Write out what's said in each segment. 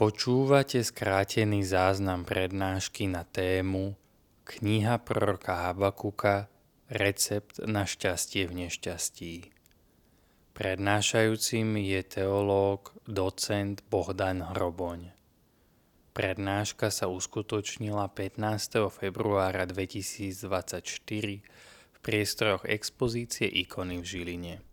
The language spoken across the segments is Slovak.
Počúvate skrátený záznam prednášky na tému Kniha proroka Habakuka Recept na šťastie v nešťastí. Prednášajúcim je teológ, docent Bohdan Hroboň. Prednáška sa uskutočnila 15. februára 2024 v priestoroch expozície ikony v Žiline.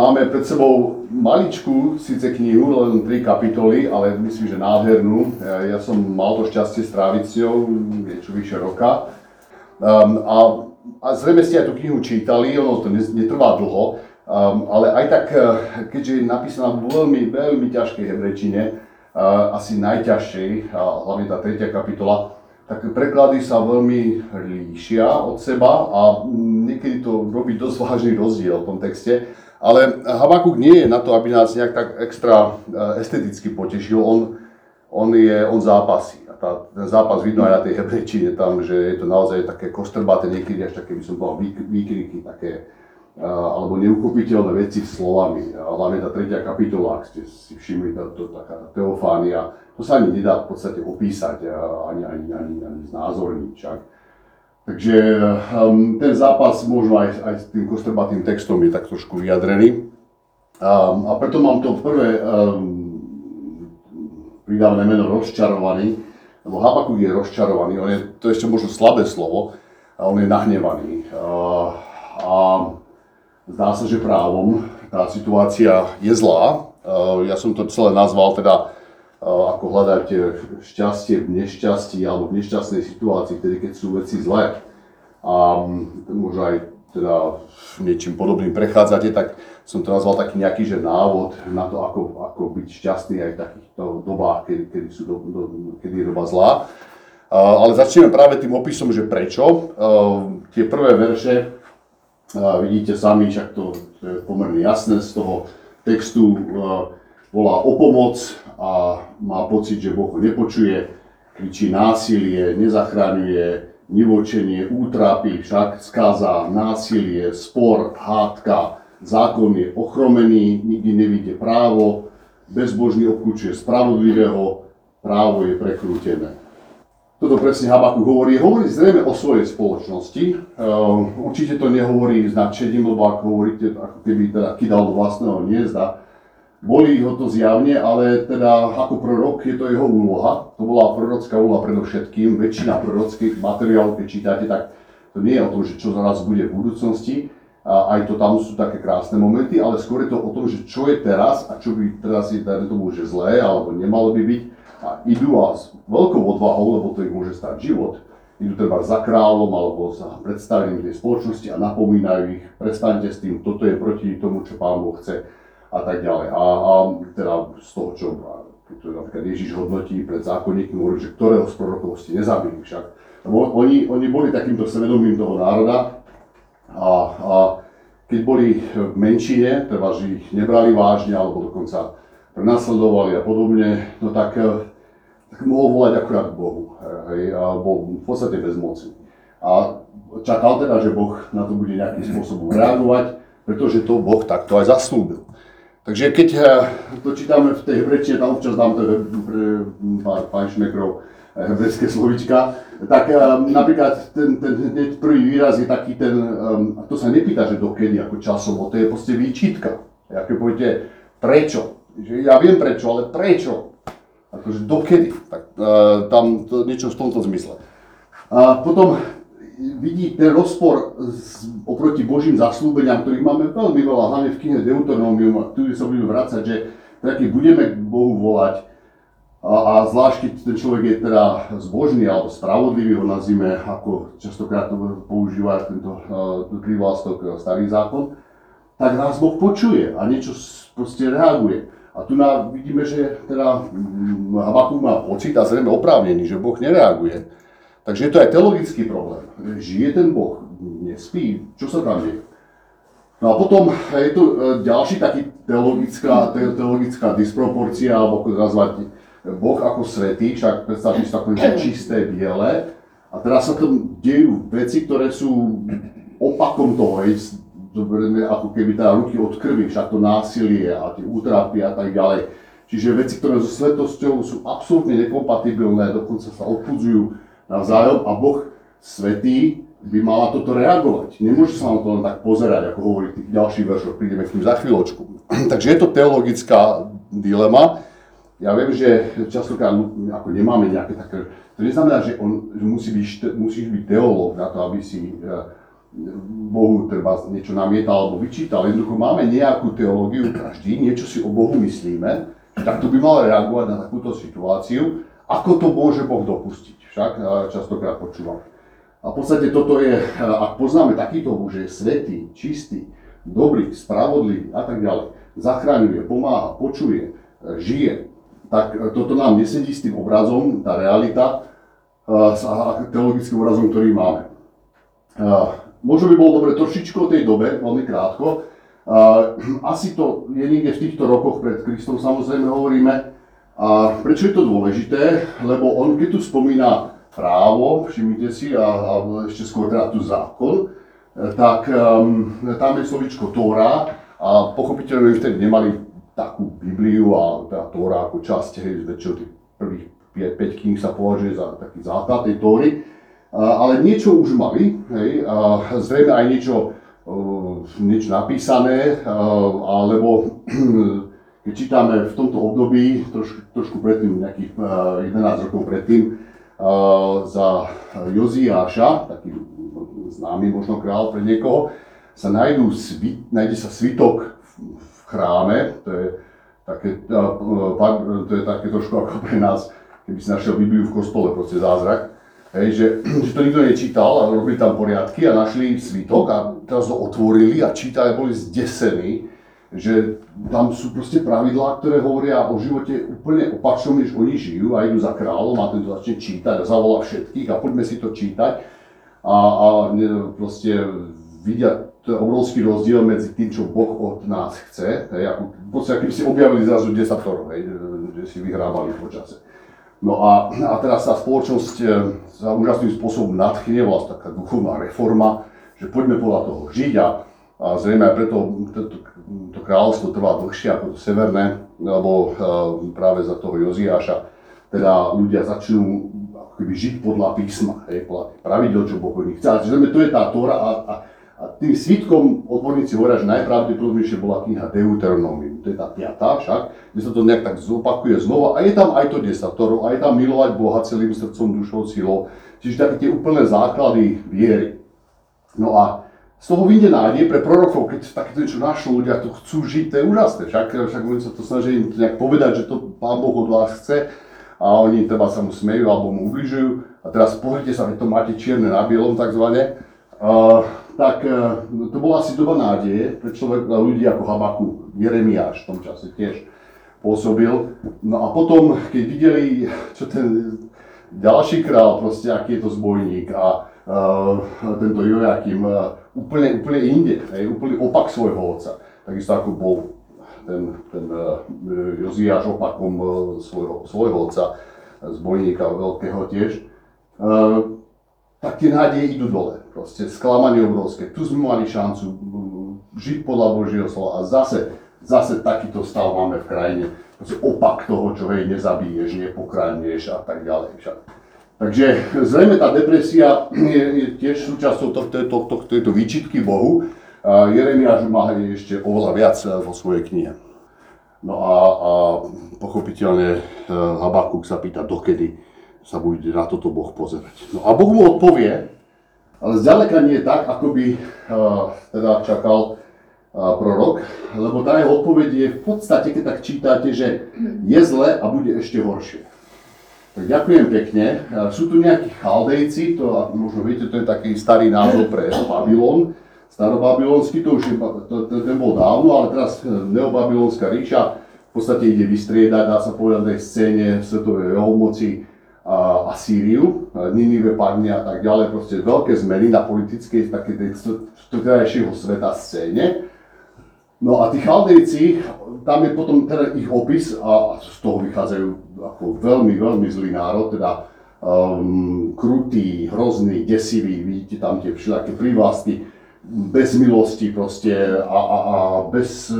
Máme pred sebou maličkú síce knihu, len tri kapitoly, ale myslím, že nádhernú. Ja som mal to šťastie stráviť s ňou niečo vyše roka. Um, a, a zrejme ste aj tú knihu čítali, ono to netrvá dlho, um, ale aj tak, eh, keďže je napísaná v veľmi, veľmi ťažkej hebrečine, uh, asi najťažšej, a hlavne tá tretia kapitola, tak preklady sa veľmi líšia od seba a niekedy to robí dosť vážny rozdiel v tom texte. Ale Habakuk nie je na to, aby nás nejak tak extra eh, esteticky potešil. On, on, je, on zápasí. A tá, ten zápas vidno aj na tej hebrečine tam, že je to naozaj také kostrbaté, niekedy až také, by som povedal, výkriky, také, eh, alebo neuchopiteľné veci slovami. A hlavne tá tretia kapitola, ak ste si všimli, tá, to, taká teofánia, to sa ani nedá v podstate opísať, ani, ani, ani, ani znázorniť. Takže um, ten zápas možno aj, aj s tým kostrbatým textom je tak trošku vyjadrený. Um, a preto mám to prvé um, pridávané meno rozčarovaný, lebo Habakuk je rozčarovaný, on je, to je ešte možno slabé slovo, a on je nahnevaný. Uh, a zdá sa, že právom tá situácia je zlá. Uh, ja som to celé nazval teda ako hľadať šťastie v nešťastí alebo v nešťastnej situácii, vtedy keď sú veci zlé. A možno aj teda niečím podobným prechádzate, tak som to nazval taký nejaký že návod na to, ako, ako byť šťastný aj v takýchto dobách, kedy, kedy, sú do, do, kedy je doba zlá. Ale začneme práve tým opisom, že prečo. Uh, tie prvé verše, vidíte sami, však to, je pomerne jasné z toho textu, volá o pomoc a má pocit, že Boh ho nepočuje, kričí násilie, nezachráňuje, nivočenie, útrapy, však skáza, násilie, spor, hádka, zákon je ochromený, nikdy nevidie právo, bezbožný obklúčuje spravodlivého, právo je prekrútené. Toto presne Habakuk hovorí. Hovorí zrejme o svojej spoločnosti. Uh, určite to nehovorí s nadšením, lebo ako hovoríte, ako keby teda kydal do vlastného hniezda. Boli ho to zjavne, ale teda ako prorok je to jeho úloha. To bola prorocká úloha predovšetkým. Väčšina prorockých materiálov, keď čítate, tak to nie je o tom, že čo zaraz bude v budúcnosti. A aj to tam sú také krásne momenty, ale skôr je to o tom, že čo je teraz a čo by teraz je dajme tomu, že zlé alebo nemalo by byť. A idú a s veľkou odvahou, lebo to ich môže stať život, idú treba za kráľom alebo za predstavením tej spoločnosti a napomínajú ich, prestaňte s tým, toto je proti tomu, čo pán Boh chce a tak ďalej. A, a teda z toho, čo to napríklad Ježiš hodnotí pred zákonníkmi, hovorí, že ktorého z prorokov ste nezabili však. Oni, oni boli takýmto svedomím toho národa a, a keď boli v menšine, teda že ich nebrali vážne alebo dokonca prenasledovali a podobne, no tak, tak mohol volať akurát k Bohu. Hej, a bol v podstate bezmocný. A čakal teda, že Boh na to bude nejakým spôsobom reagovať, pretože to Boh takto aj zaslúbil. Takže keď eh, to čítame v tej hebrečine, tam občas dám to pár fajnšmekrov eh, hebrejské slovička, tak eh, napríklad ten, ten hneď prvý výraz je taký ten, um, to sa nepýta, že dokedy, ako časovo, to je proste výčitka. Ako poviete, prečo? Že ja viem prečo, ale prečo? Akože dokedy? Tak tam to, niečo v tomto zmysle. A potom vidí ten rozpor z, oproti Božím zaslúbeniam, ktorých máme veľmi veľa, hlavne v knihe Deuteronomium, a tu sa budeme vrácať, že taký budeme k Bohu volať, a, a zvlášť keď ten človek je teda zbožný alebo spravodlivý, ho nazvime, ako častokrát to používa tento uh, privlastok starý zákon, tak nás Boh počuje a niečo proste reaguje. A tu na, vidíme, že teda Habakuk má pocit a zrejme oprávnený, že Boh nereaguje. Takže je to aj teologický problém. Žije ten Boh, nespí, čo sa tam deje? No a potom je tu ďalší taký teologická, teologická disproporcia, alebo ako nazvať Boh ako svetý, však predstavte si také čisté, biele. A teraz sa tam dejú veci, ktoré sú opakom toho, hej, ako keby teda ruky od krvi, však to násilie a tie útrapy a tak ďalej. Čiže veci, ktoré so svetosťou sú absolútne nekompatibilné, dokonca sa odpudzujú navzájom a Boh svetý by mala toto reagovať. Nemôže sa na to len tak pozerať, ako hovorí tých ďalších veršoch, prídeme k tým za chvíľočku. Takže je to teologická dilema. Ja viem, že častokrát ako nemáme nejaké také, to neznamená, že on že musí byť, musíš byť teológ na to, aby si eh, Bohu treba niečo namietal alebo vyčítal. Jednoducho máme nejakú teológiu, každý niečo si o Bohu myslíme, že takto by mal reagovať na takúto situáciu, ako to môže Boh dopustiť. Však častokrát počúvam. A v podstate toto je, ak poznáme takýto Boh, že je svetý, čistý, dobrý, spravodlivý a tak ďalej, zachraňuje, pomáha, počuje, žije, tak toto nám nesedí s tým obrazom, tá realita, s teologickým obrazom, ktorý máme. Možno by bolo dobre trošičku o tej dobe, veľmi krátko. Asi to je niekde v týchto rokoch pred Kristom, samozrejme hovoríme. A prečo je to dôležité? Lebo on, keď tu spomína právo, všimnite si, a, a ešte skôr teda tu zákon, tak um, tam je slovičko Tóra a pochopiteľne vtedy nemali takú Bibliu a teda Tóra ako časť, hej, väčšinou tých prvých 5 kníh sa považuje za taký základ tej Tóry ale niečo už mali, hej, a zrejme aj niečo, niečo napísané, alebo keď čítame v tomto období, trošku, trošku predtým, nejakých 11 rokov predtým, za Joziáša, taký známy možno král pre niekoho, sa nájdú, nájde sa svitok v chráme, to je také, to je také trošku ako pre nás, keby si našiel Bibliu v kostole, proste zázrak. Hej, že, že to nikto nečítal a robili tam poriadky a našli svitok a teraz ho otvorili a čítali boli zdesení, že tam sú proste pravidlá, ktoré hovoria o živote úplne opačnom, než oni žijú a idú za kráľom a ten to začne čítať a zavolá všetkých a poďme si to čítať a, a proste vidia to obrovský rozdiel medzi tým, čo Boh od nás chce, hej, ako, v podstate, keby si objavili zrazu 10 hej, že si vyhrávali počase. No a, a teraz tá spoločnosť e, sa úžasným spôsobom nadchne, vlastne taká duchovná reforma, že poďme podľa toho žiť a, a zrejme aj preto to, to, to kráľovstvo trvá dlhšie ako to severné, lebo uh, práve za toho Joziáša teda ľudia začnú keby žiť podľa písma, hej, podľa pravidel, čo Boh nich chce. Čiže to je tá Tóra a, a a tým svitkom odborníci hovoria, že najpravdepodobnejšie bola kniha Deuteronomium, to je tá piatá však, kde sa to nejak tak zopakuje znova a je tam aj to desatoro, a je tam milovať Boha celým srdcom, dušou, silou, čiže také tie úplné základy viery. No a z toho vyjde nádej pre prorokov, keď takéto niečo našlo, ľudia to chcú žiť, to je úžasné, však, však oni sa to snažia im nejak povedať, že to Pán Boh od vás chce a oni teda sa mu smejú alebo mu ubližujú. A teraz pozrite sa, keď to máte čierne na bielom takzvané. Uh, tak e, to bola asi doba nádeje pre človek, ľudí ako Habaku, Jeremiáš v tom čase tiež pôsobil. No a potom, keď videli, čo ten ďalší král, proste aký je to zbojník a uh, tento Jojakim uh, úplne, úplne inde, hej, úplne opak svojho otca. Takisto ako bol ten, ten uh, Joziáš opakom uh, svojho, svojho otca, zbojníka veľkého tiež. Uh, tak tie nádeje idú dole. Proste sklamanie obrovské. Tu sme mali šancu žiť podľa Božieho slova a zase, zase takýto stav máme v krajine. Proste opak toho, čo hej, nezabiješ, nepokradneš a tak ďalej. Však. Takže zrejme tá depresia je, je tiež súčasťou tohto, tohto, tejto výčitky Bohu. A Jeremiáš má ešte oveľa viac eh, vo svojej knihe. No a, a pochopiteľne eh, Habakuk sa pýta, dokedy sa bude na toto Boh pozerať. No a Boh mu odpovie, ale zďaleka nie tak, ako by uh, teda čakal prorok, lebo tá jeho odpoveď je v podstate, keď tak čítate, že je zle a bude ešte horšie. Tak ďakujem pekne. Uh, sú tu nejakí chaldejci, to možno viete, to je taký starý názov pre Babylon, starobabylonský, to už je, to, to, ten bol dávno, ale teraz neobabylonská ríša v podstate ide vystriedať, dá sa povedať, tej scéne svetovej veľmoci, a a Sýriu, Ninive padne a tak ďalej, proste veľké zmeny na politickej, také vtedajšieho sveta scéne. No a tí Chaldejci, tam je potom teda ich opis a z toho vychádzajú ako veľmi, veľmi zlý národ, teda um, krutý, hrozný, desivý, vidíte tam tie všelijaké prívlastky, bez milosti proste a, a, a bez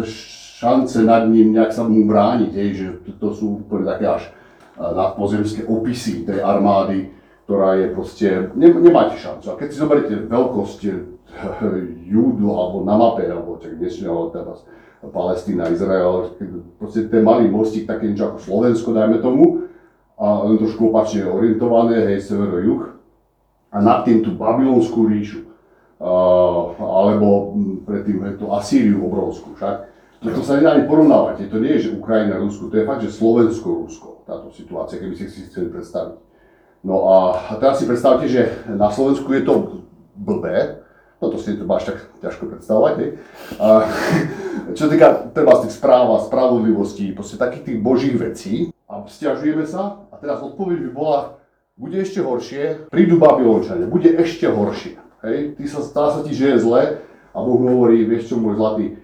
šance nad ním nejak sa mu brániť, hej, že to, sú úplne také až nadpozemské opisy tej armády, ktorá je proste, ne, nemáte šancu. A keď si zoberiete veľkosť eh, Júdu alebo na mape, alebo čak ale teraz Palestína, Izrael, proste ten malý mostík, také niečo ako Slovensko, dajme tomu, a len trošku opačne orientované, hej, severo-juh, a nad tým tú babylonskú ríšu, uh, alebo predtým hej, tú Asýriu obrovskú, však. To sa nedá ani porovnávať, to nie je, že Ukrajina, Rusko, to je fakt, že Slovensko-Rusko táto situácia, keby ste si chceli predstaviť. No a teraz si predstavte, že na Slovensku je to blbé, no to si máš tak ťažko predstavovať, hej. A, čo týka treba z tých správ a spravodlivosti, proste takých tých božích vecí a stiažujeme sa a teraz odpoveď by bola, bude ešte horšie, prídu Babylončania, bude ešte horšie. Hej, ty sa, stá sa ti, že je zle a Boh hovorí, vieš čo môj zlatý,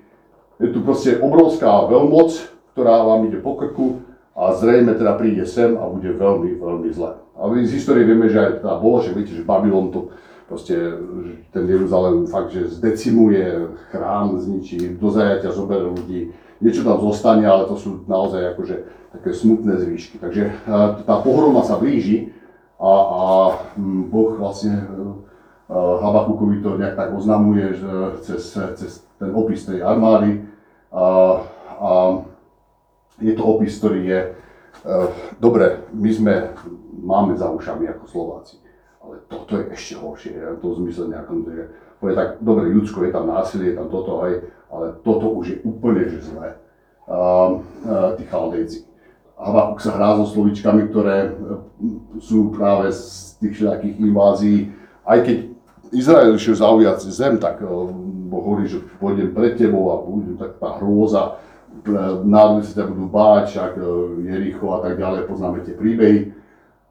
je tu proste obrovská veľmoc, ktorá vám ide po krku, a zrejme teda príde sem a bude veľmi, veľmi zle. A my z histórie vieme, že aj teda bolo, že viete, že Babylon to proste, ten Jeruzalém fakt, že zdecimuje, chrám zničí, do zajatia zoberie ľudí, niečo tam zostane, ale to sú naozaj akože také smutné zvýšky. Takže tá pohroma sa blíži a, a Boh vlastne Habakukovi to nejak tak oznamuje, že cez, cez ten opis tej armády. A, a je to opis, ktorý je, dobre, my sme, máme za ušami ako Slováci, ale toto je ešte horšie, ja to zmysle nejakom, že povie tak, dobre, Judsko, je tam násilie, je tam toto, aj, ale toto už je úplne že zlé. Uh, tí chaldejci. Habakuk sa hrá so slovičkami, ktoré sú práve z tých všetkých invázií. Aj keď Izrael išiel zaujať zem, tak Boh hovorí, že pôjdem pred tebou a bude tak tá hrôza národy sa ťa budú báť, však e, Jericho a tak ďalej, poznáme tie príbehy.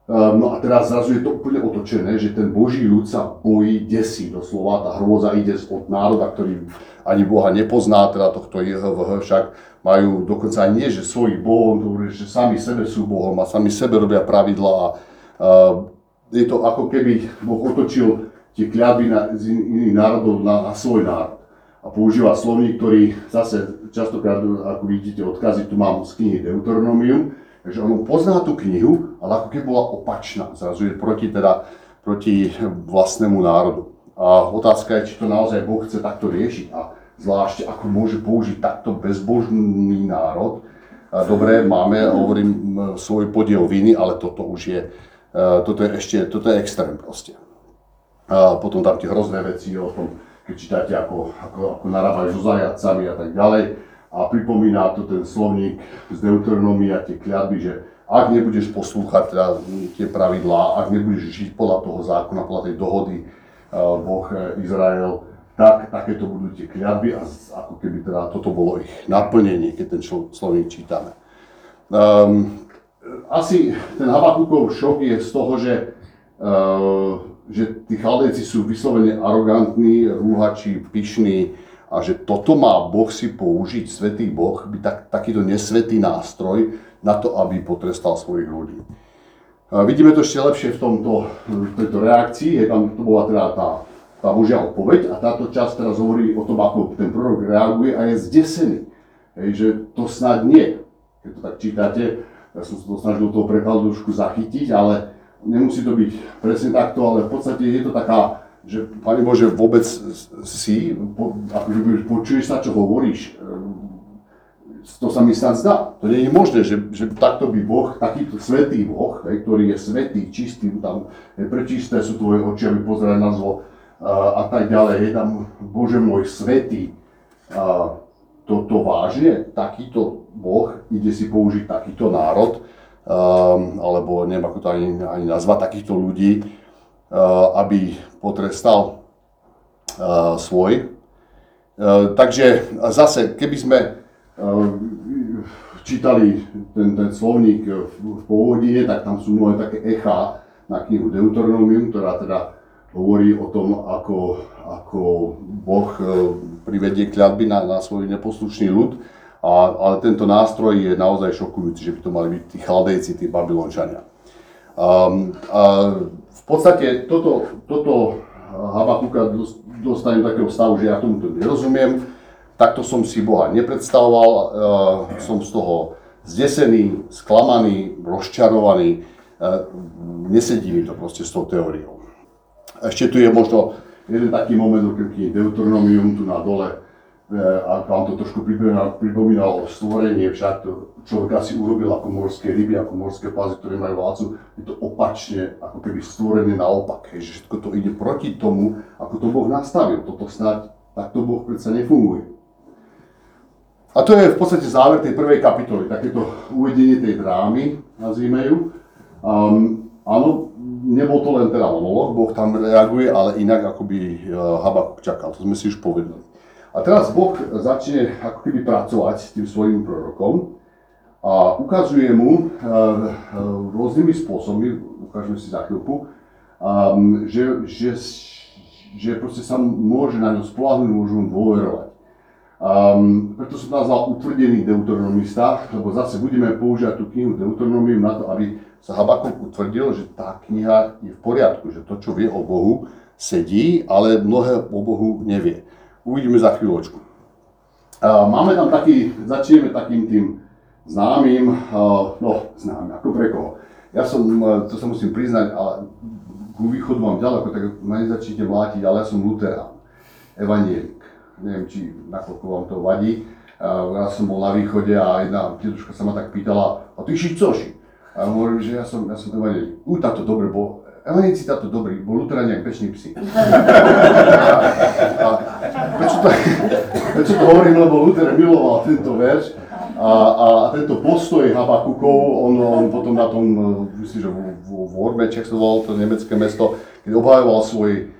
E, no a teraz zrazu je to úplne otočené, že ten Boží ľud sa bojí, desí doslova, tá hrôza ide od národa, ktorý ani Boha nepozná, teda tohto JHVH však majú dokonca ani nie, že svojich bohom, že sami sebe sú bohom a sami sebe robia pravidlá a je to ako keby Boh otočil tie kľaby na, z iných národov na, na svoj národ. A používa slovník, ktorý zase častokrát, ako vidíte, odkazy tu mám z knihy Deuteronomium, takže on pozná tú knihu, ale ako keby bola opačná, zrazu je proti, teda, proti vlastnému národu. A otázka je, či to naozaj Boh chce takto riešiť a zvlášť ako môže použiť takto bezbožný národ. Dobre, máme, hovorím, svoj podiel viny, ale toto už je, e, toto je ešte, toto je extrém proste. A potom tam tie hrozné veci o tom, keď čítate, ako, ako, ako narábajú so zajacami a tak ďalej. A pripomína to ten slovník z Deuteronomia, tie kliatby, že ak nebudeš poslúchať teda tie pravidlá, ak nebudeš žiť podľa toho zákona, podľa tej dohody uh, Boh e, Izrael, tak takéto budú tie kliatby a ako keby teda toto bolo ich naplnenie, keď ten slovník čítame. Um, asi ten Habakukov šok je z toho, že uh, že tí chaldejci sú vyslovene arogantní, rúhači, pyšní a že toto má Boh si použiť, svetý Boh, by tak, takýto nesvetý nástroj na to, aby potrestal svojich ľudí. Vidíme to ešte lepšie v, tomto, v tejto reakcii, je tam, to bola teda tá, tá Božia odpoveď a táto časť teraz hovorí o tom, ako ten prorok reaguje a je zdesený. Hej, že to snad nie. Keď to tak čítate, ja som sa to snažil toho prekladu trošku zachytiť, ale nemusí to byť presne takto, ale v podstate je to taká, že Pane Bože, vôbec si, akože počuješ sa, čo hovoríš, to sa mi snad zdá. To nie je možné, že, že takto by Boh, takýto svetý Boh, hej, ktorý je svetý, čistý, tam prečisté sú tvoje oči, aby pozerali na zlo a, a tak ďalej. Je tam, Bože môj, svetý. A, toto vážne, takýto Boh ide si použiť takýto národ, um, alebo neviem ako to ani, ani nazvať, takýchto ľudí, uh, aby potrestal uh, svoj. Uh, takže zase, keby sme čítali ten, ten slovník v pôvodine, tak tam sú mnohé také echa na knihu Deuteronomium, ktorá teda hovorí o tom, ako, ako Boh e, privedie kľadby na, na svoj neposlušný ľud. A, ale tento nástroj je naozaj šokujúci, že by to mali byť tí chaldejci, tí babylončania. Um, a v podstate toto, toto Habakuka dostane do takého stavu, že ja tomu to nerozumiem, takto som si Boha nepredstavoval, uh, som z toho zdesený, sklamaný, rozčarovaný, uh, nesedí mi to proste s tou teóriou. Ešte tu je možno jeden taký moment, keď Deuteronomium tu na dole, a vám to trošku pripomínalo stvorenie, však to človeka si urobil ako morské ryby, ako morské plazy, ktoré majú vládcu, je to opačne, ako keby stvorené naopak, že všetko to ide proti tomu, ako to Boh nastavil. Toto snáď takto Boh predsa nefunguje. A to je v podstate záver tej prvej kapitoly, takéto uvedenie tej drámy, nazvime ju. Um, áno, nebol to len teda monolog, Boh tam reaguje, ale inak ako by uh, Habakuk čakal, to sme si už povedali. A teraz Boh začne ako keby pracovať s tým svojim prorokom a ukazuje mu e, e, rôznymi spôsobmi, ukážeme si za chvíľku, že, že, že proste sa môže na ňo spolahnúť, môže mu dôverovať. Um, preto som nazval utvrdený deuteronomista, lebo zase budeme používať tú knihu Deuteronomium na to, aby sa Habakuk utvrdil, že tá kniha je v poriadku, že to, čo vie o Bohu, sedí, ale mnohé o Bohu nevie. Uvidíme za chvíľočku. Máme tam taký, začneme takým tým známym, no známym, ako pre koho. Ja som, to sa musím priznať, ale ku východu mám ďaleko, tak ma nezačnite mlátiť, ale ja som luterán, evanielik. Neviem, či nakoľko vám to vadí. Ja som bol na východe a jedna deduška sa ma tak pýtala, a ty si coši? A ja hovorím, že ja som, ja som evanielik. U, táto dobre, bo Elenici táto dobrý, bol luteráni jak pečný psi. a prečo, to, prečo to hovorím, lebo Luther miloval tento verš a, a tento postoj Habakukov, on, on potom na tom, myslím, že v, v, v Orbeče, sa to nemecké mesto, keď obhajoval svoj,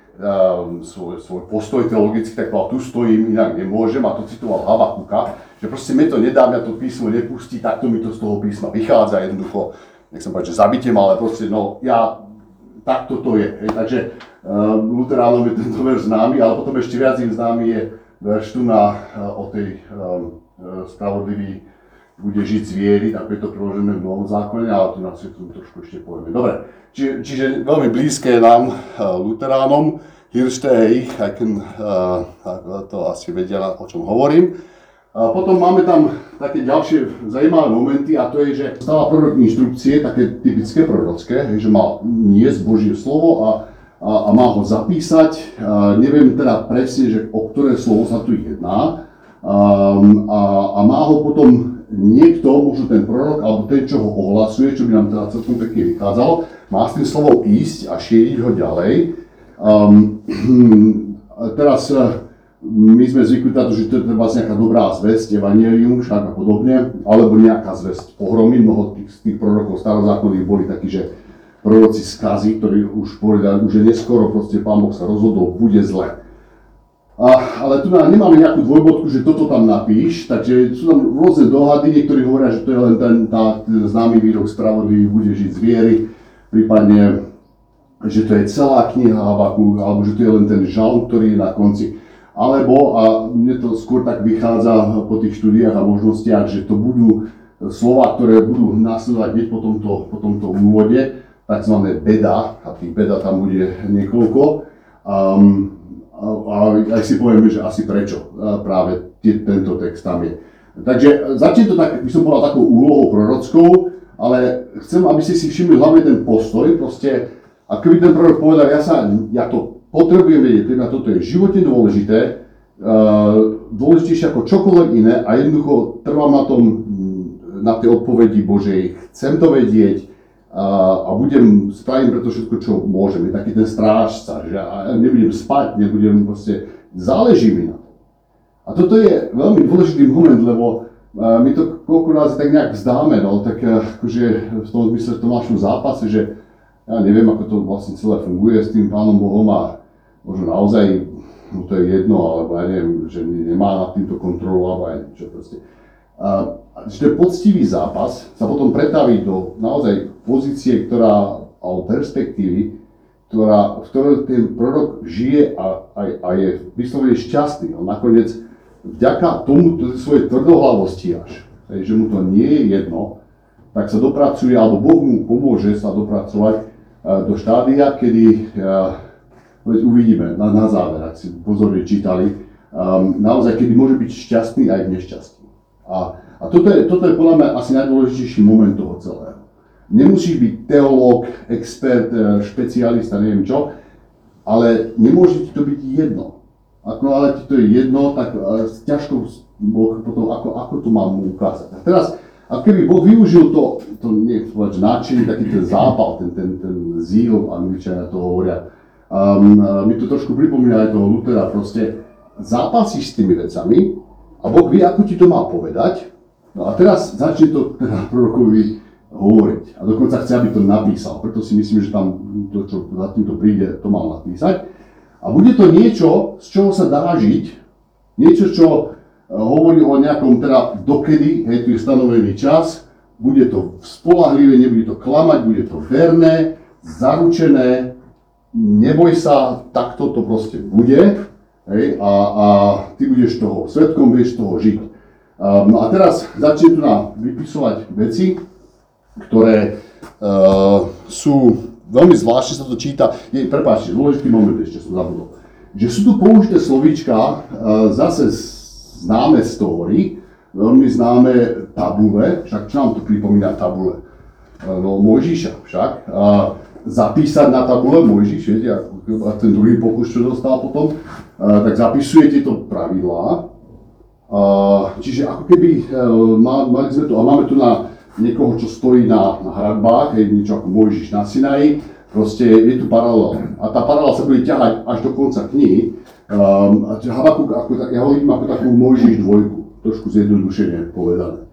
svoj, svoj postoj teologický, tak povedal, tu stojím, inak nemôžem, a to citoval Habakuka, že proste mi to nedá, mňa to písmo nepustí, takto mi to z toho písma vychádza jednoducho, nechcem povedať, že zabite ma, ale proste, no, ja takto to je. Hej. Takže uh, Luteránom je tento verš známy, ale potom ešte viac im známy je verš tu na, uh, o tej um, spravodlivý bude žiť zviery, tak je to preložené v Novom zákone, ale tu na to trošku ešte povieme. Dobre, či, čiže veľmi blízke nám, uh, Luteránom, Hiršte, hej, aj uh, to asi vedia, o čom hovorím. A potom máme tam také ďalšie zaujímavé momenty a to je, že stáva prorok inštrukcie, také typické prorocké, že má niesť Božie slovo a, a, a má ho zapísať. A neviem teda presne, že o ktoré slovo sa tu jedná. A, a, a má ho potom niekto, možno ten prorok, alebo ten, čo ho ohlasuje, čo by nám teda celkom pekne vychádzalo, má s tým slovom ísť a šíriť ho ďalej. Um, teraz my sme zvykli na to, že to je vlastne nejaká dobrá zväzť, evanielium, však a podobne, alebo nejaká zväzť pohromy. Mnoho tých, tých prorokov starozákonných boli takí, že proroci skazy, ktorí už povedali, že neskoro proste Pán Boh sa rozhodol, bude zle. A, ale tu nemáme nejakú dvojbodku, že toto tam napíš, takže sú tam rôzne dohady, niektorí hovoria, že to je len ten, tá, ten známy výrok spravodlivý, bude žiť z viery, prípadne, že to je celá kniha Havaku, alebo že to je len ten žalm, ktorý je na konci. Alebo, a mne to skôr tak vychádza po tých štúdiách a možnostiach, že to budú slova, ktoré budú následovať hneď po tomto, po tomto úvode, tzv. beda, a tých beda tam bude niekoľko. Um, a, aj si povieme, že asi prečo práve tie, tento text tam je. Takže začne to tak, by som povedal, takou úlohou prorockou, ale chcem, aby ste si všimli hlavne ten postoj, proste, a keby ten prorok povedal, ja, sa, ja to potrebujem vedieť, teda toto je životne dôležité, dôležitejšie ako čokoľvek iné a jednoducho trvám na tom, na tej odpovedi Božej, chcem to vedieť a, budem, spravím preto všetko, čo môžem. Je taký ten strážca, že ja nebudem spať, nebudem proste, záleží mi na to. A toto je veľmi dôležitý moment, lebo my to koľko razy tak nejak vzdáme, no, tak akože v tom zmysle v tom našom zápase, že ja neviem, ako to vlastne celé funguje s tým Pánom Bohom a možno naozaj mu to je jedno, alebo ja neviem, že nemá nad týmto kontrolu, alebo aj čo proste. Že poctivý zápas sa potom pretaví do naozaj pozície, ktorá, alebo perspektívy, ktorá, v ktorej ten prorok žije a, a, a je vyslovene šťastný. On nakoniec vďaka tomu svojej tvrdohlavosti až, že mu to nie je jedno, tak sa dopracuje, alebo Boh mu pomôže sa dopracovať e, do štádia, kedy e, uvidíme na, na záver, ak si pozorne čítali, um, naozaj, kedy môže byť šťastný aj nešťastný. A, a toto, je, toto je podľa mňa asi najdôležitejší moment toho celého. Nemusíš byť teológ, expert, e, špecialista, neviem čo, ale nemôže ti to byť jedno. Ako ale ti to je jedno, tak uh, ťažko Boh potom, ako, ako to mám mu ukázať. A teraz, ako keby Boh využil to, to nie povedať, náčin, taký ten zápal, ten, ten, ten zíl, angličania to hovoria, um, mi to trošku pripomína aj toho Lutera, proste zápasíš s tými vecami a Boh vie, ako ti to má povedať, no a teraz začne to teda prorokovi hovoriť. A dokonca chce, aby to napísal. Preto si myslím, že tam to, čo za týmto príde, to mal napísať. A bude to niečo, z čoho sa dá žiť. Niečo, čo e, hovorí o nejakom, teda dokedy, hej, tu je stanovený čas, bude to spolahlivé, nebude to klamať, bude to verné, zaručené, neboj sa, takto to proste bude. Hej, a, a ty budeš toho svetkom, vieš toho žiť. Um, a teraz začne tu nám vypisovať veci, ktoré uh, sú veľmi zvláštne sa to číta. Je, prepáčte, dôležitý moment ešte som zabudol. Že sú tu použité slovíčka, uh, zase známe story, veľmi známe tabule, však čo nám to pripomína tabule? No Mojžiša však. Uh, zapísať na tabule Mojžiš, viete, a ten druhý pokus, čo dostal potom, uh, tak zapisuje tieto pravidlá. Čiže ako keby uh, mali sme tu, a máme tu na niekoho, čo stojí na, na hradbách, je niečo ako Mojžiš na Sinaji, proste je tu paralela. A tá paralela sa bude ťahať až do konca knihy. Um, a Habakuk, ako, ja ho ako takú Mojžiš dvojku, trošku zjednodušene povedané.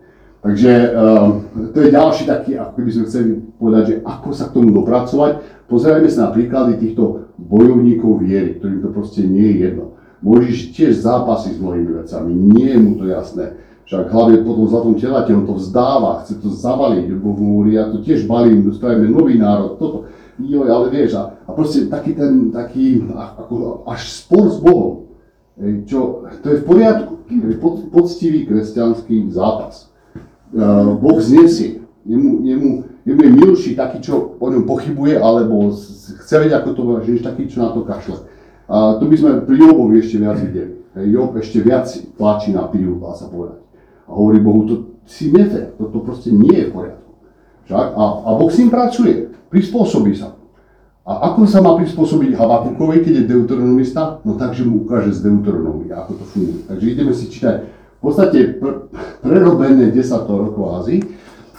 Takže um, to je ďalší taký, ako keby sme chceli povedať, že ako sa k tomu dopracovať. Pozerajme sa na príklady týchto bojovníkov viery, ktorým to proste nie je jedno. Mojžiš tiež zápasí s mnohými vecami, nie je mu to jasné však hlavne po tom zlatom telate, on to vzdáva, chce to zabaliť, Boh mu ja to tiež balím, spravíme nový národ, toto. Jo, ale vieš, a, a proste taký ten, taký, ako až spor s Bohom, čo, to je v poriadku, poctivý kresťanský zápas. Uh, boh znesie, jemu, jemu, jemu je milší taký, čo o ňom pochybuje, alebo chce vedieť, ako to že je taký, čo na to kašle. A to by sme pri Jobovi ešte viac videli. Job ešte viac tlačí na pilu, dá sa povedať. A hovorí Bohu, to si nefér, toto proste nie je v poriadku. Však? A, a Boh s ním pracuje, prispôsobí sa. A ako sa má prispôsobiť Habakukovi, keď je deuteronomista? No takže mu ukáže z deuteronomia, ako to funguje. Takže ideme si čítať v podstate pr- prerobené 10 rokov Ázy.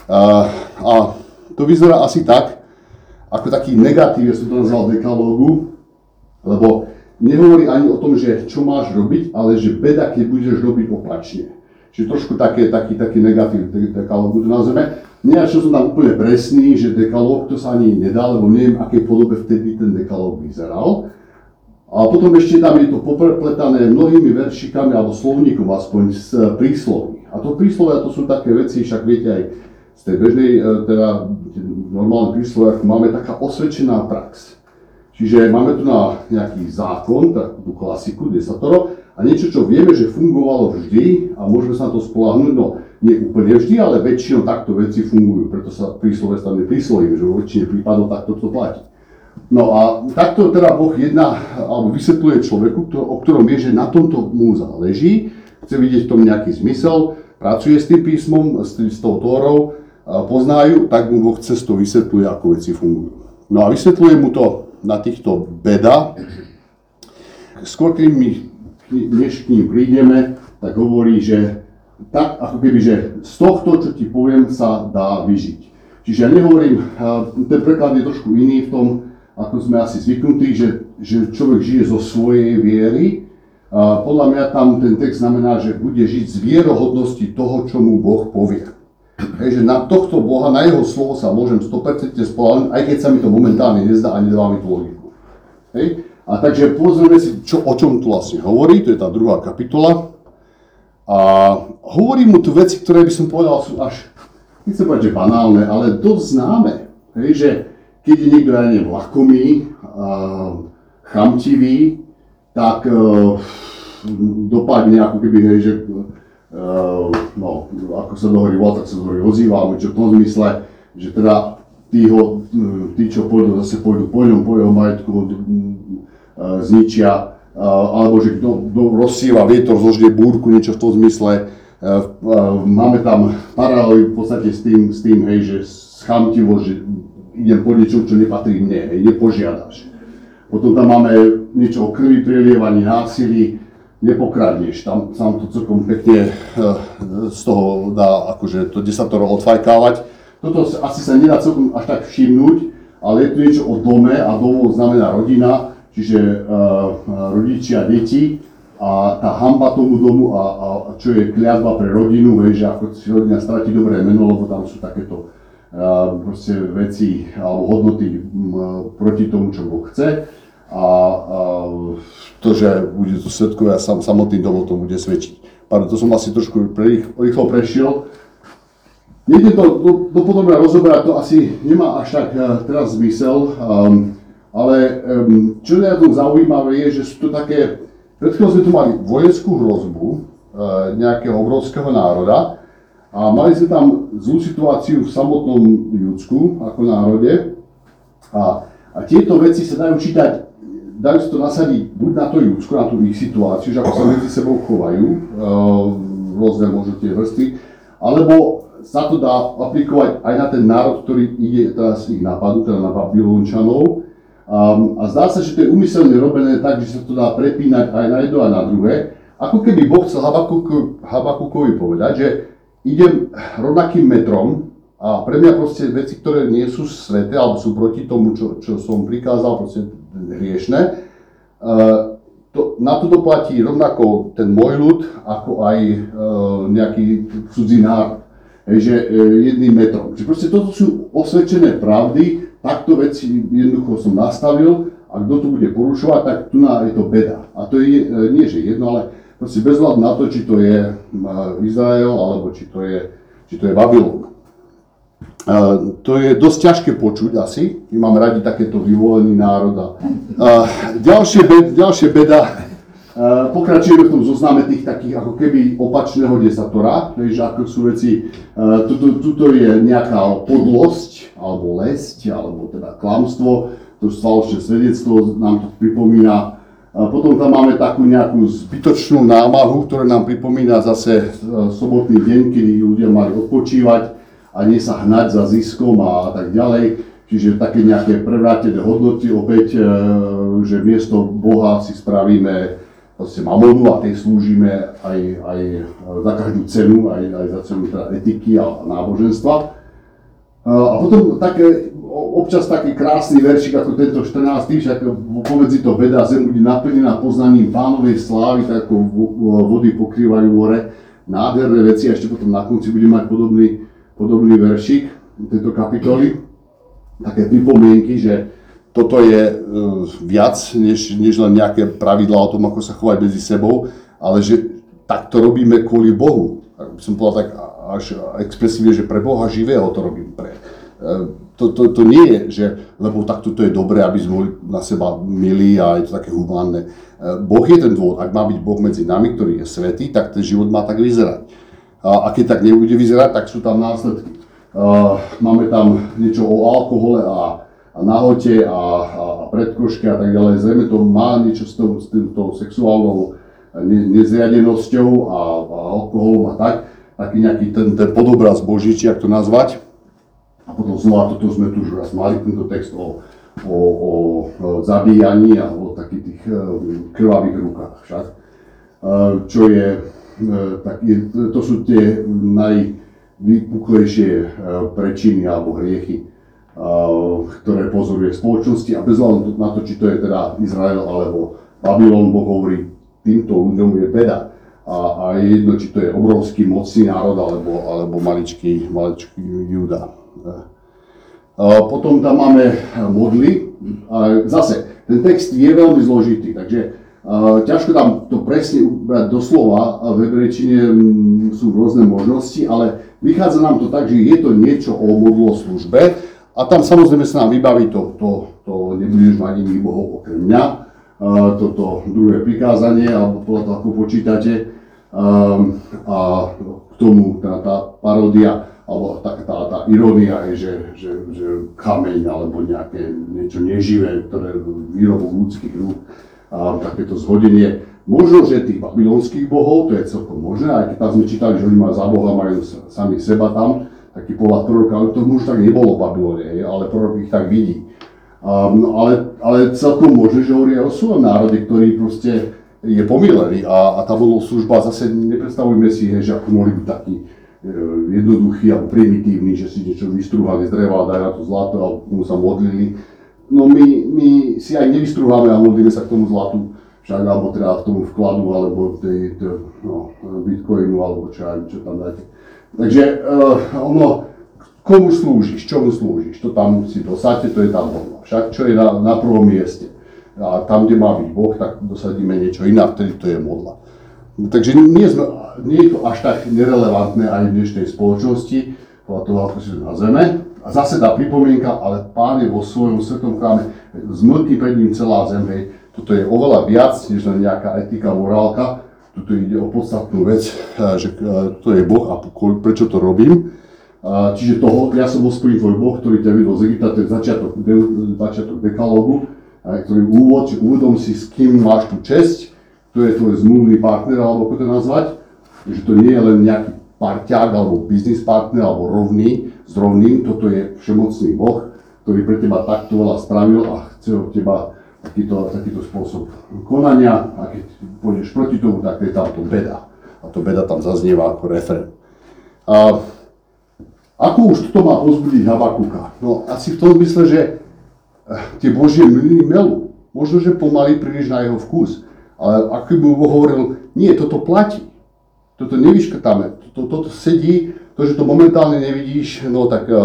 A, a to vyzerá asi tak, ako taký negatív, ja som to nazval dekalógu, lebo nehovorí ani o tom, že čo máš robiť, ale že beda, keď budeš robiť opačne. Čiže trošku také, taký, taký negatív dekalógu to nazveme. Nie, čo som tam úplne presný, že dekalóg to sa ani nedá, lebo neviem, akej podobe vtedy ten dekalóg vyzeral. A potom ešte tam je to poprepletané mnohými veršikami alebo slovníkom aspoň z prísloví. A to príslovia to sú také veci, však viete aj z tej bežnej, e, teda normálne príslovia, máme taká osvedčená prax. Čiže máme tu na nejaký zákon, takú klasiku, desatoro, a niečo, čo vieme, že fungovalo vždy a môžeme sa na to spolahnuť, no nie úplne vždy, ale väčšinou takto veci fungujú, preto sa príslove stane príslovím, že vo väčšine prípadov takto to platí. No a takto teda Boh jedna, alebo vysvetľuje človeku, o ktorom vie, že na tomto mu záleží, chce vidieť v tom nejaký zmysel, pracuje s tým písmom, s, tým, s tou tórou, poznajú, tak mu Boh cesto vysvetľuje, ako veci fungujú. No a vysvetľuje mu to na týchto beda, skôr keď my než k ním prídeme, tak hovorí, že tak ako keby, že z tohto, čo ti poviem, sa dá vyžiť. Čiže ja nehovorím, ten preklad je trošku iný v tom, ako sme asi zvyknutí, že, že človek žije zo svojej viery. A podľa mňa tam ten text znamená, že bude žiť z vierohodnosti toho, čo mu Boh povie. Hej, že na tohto Boha, na jeho slovo sa môžem 100% spolahnúť, aj keď sa mi to momentálne nezdá a nedáva mi to logiku. Hej? A takže pozrieme si, čo, o čom tu vlastne hovorí, to je tá druhá kapitola. A hovorí mu tu veci, ktoré by som povedal sú až, nechcem povedať, že banálne, ale dosť známe. Hej, že keď je niekto, ja neviem, lakomý, chamtivý, tak uh, dopadne ako keby, hej, že uh, no, ako sa dohorí vol, tak sa dohorí ozýva, alebo čo v tom zmysle, že teda tí, ho, tí čo pôjdu, zase pôjdu po ňom, po jeho majetku, uh, zničia, alebo že kto, rozsíva vietor, zložie búrku, niečo v tom zmysle. Máme tam paralely v podstate s tým, s tým hej, že schamtivo, že idem po niečo, čo nepatrí mne, hej, nepožiadaš. Potom tam máme niečo o krvi, prilievaní, násilí, nepokradneš. Tam sa to celkom pekne eh, z toho dá akože to desatoro odfajkávať. Toto asi sa nedá celkom až tak všimnúť, ale je tu niečo o dome a domov znamená rodina, čiže uh, rodičia, deti a tá hamba tomu domu a, a čo je kliatba pre rodinu, hej, že ako si rodina stratí dobré meno, lebo tam sú takéto proste veci alebo hodnoty proti tomu, čo Boh chce a, a to, že bude to svetkovia, sam, samotný dovol to bude svedčiť. Pardon, to som asi trošku pre, rýchlo prešiel. Nejde to do, do podobne rozoberať, to asi nemá až tak uh, teraz zmysel, um, ale um, čo je na tom zaujímavé je, že sú to také, pred sme tu mali vojenskú hrozbu uh, nejakého obrovského národa a mali sme tam zlú situáciu v samotnom Judsku ako národe a, a tieto veci sa dajú čítať dajú si to nasadiť buď na to Júdsko, na tú ich situáciu, že ako sa medzi sebou chovajú, uh, rôzne možno tie vrstvy, alebo sa to dá aplikovať aj na ten národ, ktorý ide teraz ich napadnúť, teda na Babylončanov. Um, a zdá sa, že to je umyselne robené tak, že sa to dá prepínať aj na jedno a na druhé. Ako keby Boh chcel Habakukovi povedať, že idem rovnakým metrom, a pre mňa proste veci, ktoré nie sú sveté, alebo sú proti tomu, čo, čo som prikázal, proste hriešne, uh, to, na to doplatí rovnako ten môj ľud, ako aj uh, nejaký cudzí národ. Hej, že uh, jedným metrom. Čiže proste toto sú osvedčené pravdy, takto veci jednoducho som nastavil a kto to bude porušovať, tak tu na je to beda. A to je nie, že jedno, ale proste bez na to, či to je Izrael, alebo či to je, či to je Babylon to je dosť ťažké počuť asi, my máme radi takéto vyvolený národ. A, ďalšie, ďalšie beda, pokračujeme v tom zozname tých takých ako keby opačného desatora, že ako sú veci, tuto, tuto je nejaká podlosť, alebo lesť, alebo teda klamstvo, to falošné svedectvo, nám to pripomína. Potom tam máme takú nejakú zbytočnú námahu, ktorá nám pripomína zase sobotný deň, kedy ľudia mali odpočívať a nie sa hnať za ziskom a tak ďalej. Čiže také nejaké prevrátené hodnoty, opäť, e, že miesto Boha si spravíme proste mamonu a tej slúžime aj, aj za každú cenu, aj, aj za cenu teda etiky a náboženstva. E, a potom také, občas taký krásny veršik ako tento 14. však pomedzi to veda zem bude naplnená poznaním pánovej slávy, tak ako vody pokrývajú more, nádherné veci a ešte potom na konci bude mať podobný podobný veršik tejto kapitoly, také pripomienky, že toto je e, viac, než, než len nejaké pravidlá o tom, ako sa chovať medzi sebou, ale že tak to robíme kvôli Bohu. Ak by som povedal tak až expresívne, že pre Boha živého to robím. Pre, e, to, to, to nie je, že lebo takto to je dobré, aby sme boli na seba milí a je to také humánne. E, boh je ten dôvod, ak má byť Boh medzi nami, ktorý je svetý, tak ten život má tak vyzerať a keď tak nebude vyzerať, tak sú tam následky. Máme tam niečo o alkohole a, a nahote a, a, a predkoške a tak ďalej. Zrejme to má niečo s, tou, s sexuálnou ne, nezriadenosťou a, a alkoholom a tak. Taký nejaký ten, ten podobraz Boží, či ak to nazvať. Potom znova toto sme tu už raz mali, tento text o, o, o, zabíjaní a o takých tých e, krvavých rukách však. E, čo je E, tak je, to sú tie najvypuklejšie prečiny alebo hriechy, ktoré pozoruje spoločnosti a bez hľadu na to, či to je teda Izrael alebo Babylon, Boh hovorí, týmto ľuďom je beda. A, a je jedno, či to je obrovský mocný národ alebo, alebo maličký, maličký Júda. Potom tam máme modly. Zase, ten text je veľmi zložitý, takže ťažko tam to presne ubrať doslova, v hebrejčine sú rôzne možnosti, ale vychádza nám to tak, že je to niečo o modlo službe a tam samozrejme sa nám vybaví to, to, to nebudeš mať iných bohov okrem mňa, toto druhé prikázanie, alebo podľa toho, ako počítate, a k tomu tá, tá paródia, alebo tá, tá, tá irónia je, že, že, že kameň alebo nejaké niečo neživé, ktoré výrobok ľudských rúk, a takéto zhodenie. Možno, že tých babylonských bohov, to je celkom možné, aj keď tam sme čítali, že oni majú za boha, majú sami seba tam, taký pohľad proroka, ale to možno tak nebolo v Babylone, ale prorok ich tak vidí. Um, ale, ale celkom možné, že hovorí o svojom národe, ktorý proste je pomílený a, a tá služba zase nepredstavujme si, hej, že ako mohli byť taký e, jednoduchý alebo primitívny, že si niečo vystrúhali z dreva a dajú to zlato a mu sa modlili no my, my si aj nevystrúhame a modlíme sa k tomu zlatu, však alebo teda k tomu vkladu, alebo tej, tej no, bitcoinu, alebo čo, čo tam dáte. Takže uh, ono, komu slúžiš, čomu slúžiš, to tam si dosadte, to je tam hodno. Však čo je na, na prvom mieste. A tam, kde má byť Boh, tak dosadíme niečo iné, vtedy to je modla. Takže nie, sme, nie je to až tak nerelevantné aj v dnešnej spoločnosti, podľa toho, ako si na zeme, a zase tá pripomienka, ale pán je vo svojom svetom chráme, zmlky pred ním celá zem, hej. Toto je oveľa viac, než len nejaká etika, morálka. Tuto ide o podstatnú vec, eh, že eh, to je Boh a prečo to robím. Čiže toho, ja som hospodin tvoj Boh, ktorý ťa vydol z Egypta, to je začiatok, de, začiatok dekalógu, ktorý úvod, či úvodom si s kým máš tú česť, to je tvoj zmluvný partner, alebo ako to nazvať, že to nie je len nejaký parťák, alebo biznis partner, alebo rovný, s rovným, toto je všemocný Boh, ktorý pre teba takto veľa spravil a chce od teba takýto, takýto spôsob konania a keď pôjdeš proti tomu, tak je tam to beda. A to beda tam zaznieva ako referent. A ako už toto má pozbudiť Habakuka? No asi v tom zmysle, že eh, tie Božie mlyny melú. Možno, že pomaly príliš na jeho vkus. Ale ako by mu hovoril, nie, toto platí. Toto nevyškrtáme. Toto, toto sedí to, že to momentálne nevidíš, no tak eh,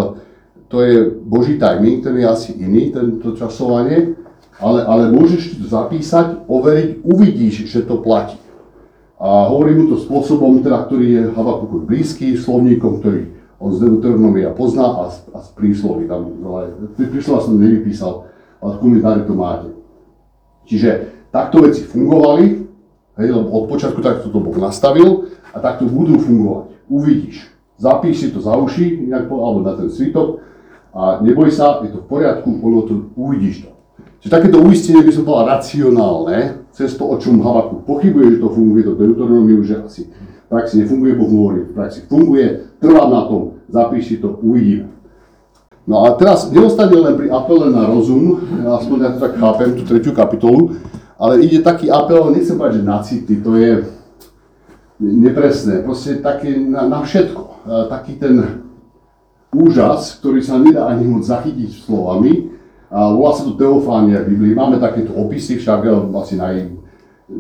to je Boží timing, ten je asi iný, tento časovanie, ale, ale môžeš to zapísať, overiť, uvidíš, že to platí. A hovorím mu to spôsobom, teda, ktorý je Habakuk blízky, slovníkom, ktorý on z Deuteronomia pozná a, a z prísloví. Tam, ale príslova som nevypísal, ale v komentári to máte. Čiže takto veci fungovali, hej, lebo od počiatku takto to Boh nastavil a takto budú fungovať. Uvidíš zapíš si to za uši, inak, alebo na ten svitok a neboj sa, je to v poriadku, ono to, uvidíš to. Čiže takéto uistenie by som povedal racionálne, cez to, o čom Havaku pochybuje, že to funguje, to Deuteronomium, že asi v praxi nefunguje, Boh hovorí, v praxi funguje, trvám na tom, zapíš si to, uvidíme. No a teraz nedostane len pri apele na rozum, aspoň ja to tak chápem, tú tretiu kapitolu, ale ide taký apel, nechcem povedať, že na city, to je nepresné, proste také na, na všetko taký ten úžas, ktorý sa nedá ani moc zachytiť slovami. A volá sa to teofánia Biblii. Máme takéto opisy, však e, asi naj,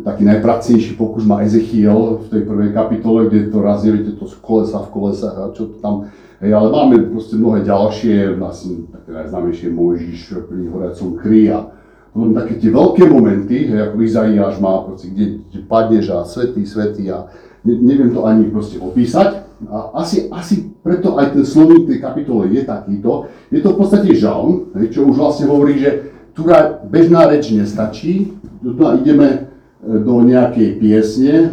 taký najpracnejší pokus má Ezechiel v tej prvej kapitole, kde to raz viete, to sú kolesa v kolesách a čo to tam Hej, ale máme proste mnohé ďalšie, asi také najznámejšie Mojžiš pri horiacom kry a potom také tie veľké momenty, hej, ako Izaiáš má, proste, kde, kde padneš a svetý, svetý a neviem to ani proste opísať. A asi, asi preto aj ten slovník tej kapitole je takýto. Je to v podstate žalm, čo už vlastne hovorí, že tu bežná reč nestačí, tu ideme e, do nejakej piesne,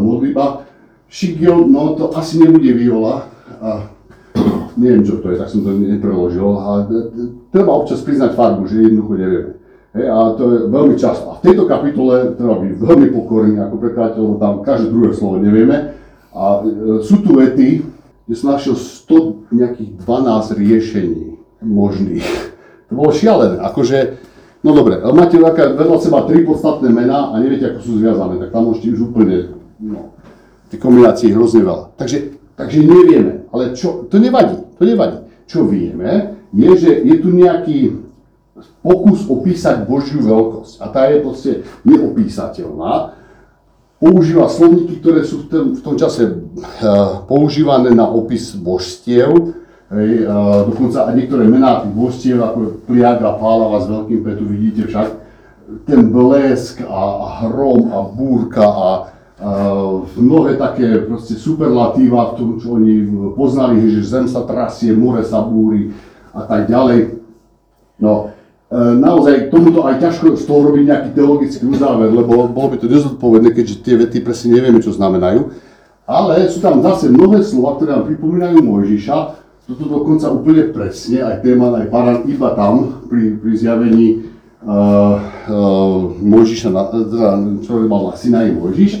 modliba. Šigio, no to asi nebude viola, a neviem čo to je, tak som to nepreložil. A treba občas priznať farbu, že jednoducho nevieme. Hej, a to je veľmi často. A v tejto kapitole treba byť veľmi pokorný ako prekladateľ, lebo tam každé druhé slovo nevieme. A e, sú tu vety, kde som našiel 100 nejakých 12 riešení možných. To bolo šialené, akože, no dobre, ale máte vedľa seba tri podstatné mená a neviete, ako sú zviazané, tak tam môžete už úplne, no, tie kombinácie hrozne veľa. Takže, takže nevieme, ale čo, to nevadí, to nevadí. Čo vieme, je, že je tu nejaký pokus opísať Božiu veľkosť a tá je proste neopísateľná používa slovníky, ktoré sú v tom, v tom čase uh, používané na opis božstiev. Hej, uh, dokonca aj niektoré mená tých božstiev, ako Pliaga, Pálava s veľkým P, tu vidíte však, ten blesk a, a hrom a búrka a, a mnohé také proste superlatíva v tom, čo oni poznali, že zem sa trasie, more sa búri a tak ďalej. No, naozaj k tomuto aj ťažko z toho robiť nejaký teologický uzáver, lebo bolo by to nezodpovedné, keďže tie vety presne nevieme, čo znamenajú. Ale sú tam zase mnohé slova, ktoré nám pripomínajú Mojžiša, toto dokonca úplne presne, aj téma, aj Paran iba tam, pri, pri zjavení uh, uh, Mojžiša, na, teda, čo mal na Sinaji Mojžiš.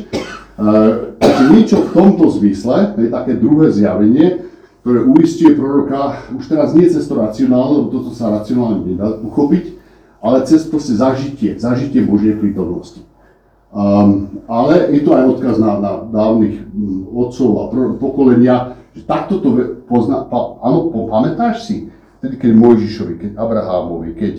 Uh, niečo v tomto zmysle, je také druhé zjavenie, ktoré uistuje proroka už teraz nie cez to racionálne, lebo toto sa racionálne nedá uchopiť, ale cez proste zažitie, zažitie Božej prítomnosti. Um, ale je to aj odkaz na, na dávnych otcov a pokolenia, že takto to pozná, pa, áno, pamätáš si, tedy keď Mojžišovi, keď Abrahámovi, keď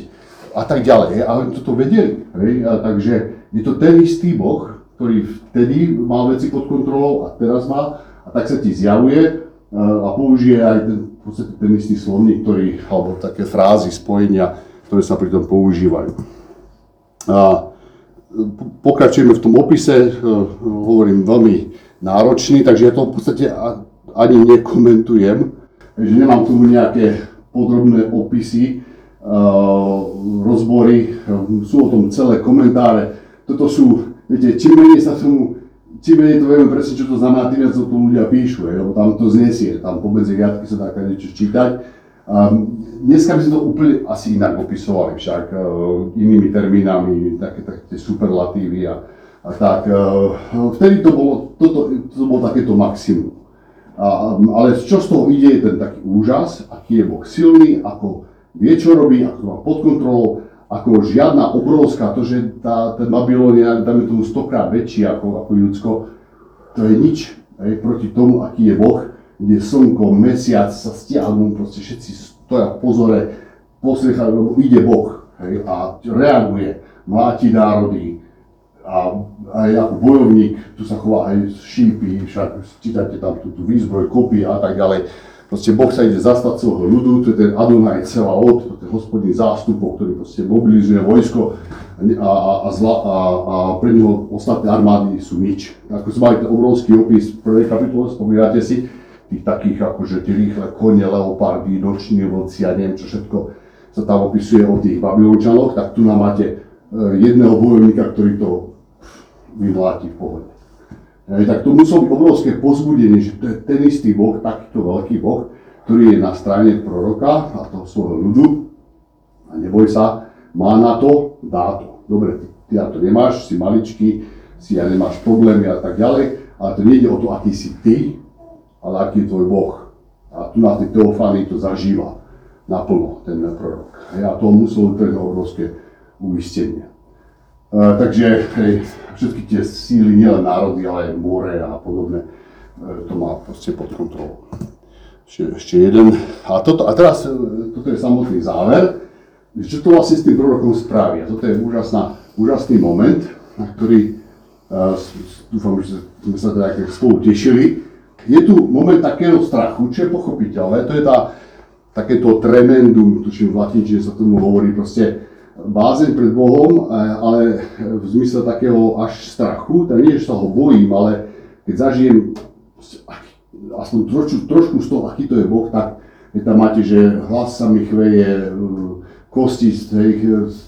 a tak ďalej, a toto vedeli, hej? A takže je to ten istý Boh, ktorý vtedy mal veci pod kontrolou a teraz má, a tak sa ti zjavuje a použije aj ten, v podstate ten istý slovník, ktorý, alebo také frázy, spojenia, ktoré sa pri tom používajú. A pokračujeme v tom opise, e, hovorím veľmi náročný, takže ja to v podstate ani nekomentujem, že nemám tomu nejaké podrobné opisy, e, rozbory, sú o tom celé komentáre. Toto sú, viete, čím menej sa tomu čím menej to vieme presne, čo to znamená, tým viac o tom ľudia píšu, je, lebo tam to znesie, tam pomedzi riadky sa dá niečo čítať. Um, dneska by sme to úplne asi inak opisovali však, uh, inými termínami, také, také tie superlatívy a, a tak. Uh, vtedy to bolo, toto, to bolo takéto maximum. A, ale čo z toho ide, je ten taký úžas, aký je Boh silný, ako vie, čo robí, ako to má pod kontrolou, ako žiadna obrovská, to, že tá, ten Babylon je, dáme tomu stokrát väčší ako, ako Judsko, to je nič hej, proti tomu, aký je Boh, kde slnko, mesiac sa stiahnu, proste všetci stoja v pozore, posliechajú, lebo ide Boh hej, a reaguje, mláti národy a aj ako bojovník, tu sa chová aj šípy, však čítate tam tú, tú výzbroj, kopy a tak ďalej Proste Boh sa ide zastať celého ľudu, to je ten od, to je hospodný zástupov, ktorý proste mobilizuje vojsko a, a, a, zla, a, a pre neho ostatné armády sú nič. Ako sme mali ten obrovský opis v prvej kapitole, spomínate si, tých takých akože tie rýchle kone, leopardy, noční vlci a neviem čo všetko sa tam opisuje o tých Babylončanoch, tak tu nám máte e, jedného bojovníka, ktorý to vymláti v pohode. Hej, tak to muselo byť obrovské pozbudenie, že to je ten istý Boh, takýto veľký Boh, ktorý je na strane proroka a toho svojho ľudu. A neboj sa, má na to, dá to. Dobre, ty, ty na to nemáš, si maličký, si ja nemáš problémy a tak ďalej, ale to nejde o to, aký si ty, ale aký je tvoj Boh. A tu na tej teofánii to zažíva naplno, ten prorok. A to muselo byť pre obrovské uistenie. Takže hej, všetky tie síly, nielen národy, ale aj more a podobne, to má proste pod kontrolou. Ešte, ešte jeden. A, toto, a teraz, uh, toto je samotný záver, čo to vlastne s tým prorokom spraví. A toto je úžasná, úžasný moment, na ktorý uh, dúfam, že sme sa teda spolu tešili. Je tu moment takého strachu, čo je pochopiteľné, to je tá, takéto tremendum, tuším v latinčine sa tomu hovorí, proste bázeň pred Bohom, ale v zmysle takého až strachu, tak nie, že sa ho bojím, ale keď zažijem aspoň trošku, trošku z toho, aký to je Boh, tak keď tam máte, že hlas sa mi chveje, kosti z tej,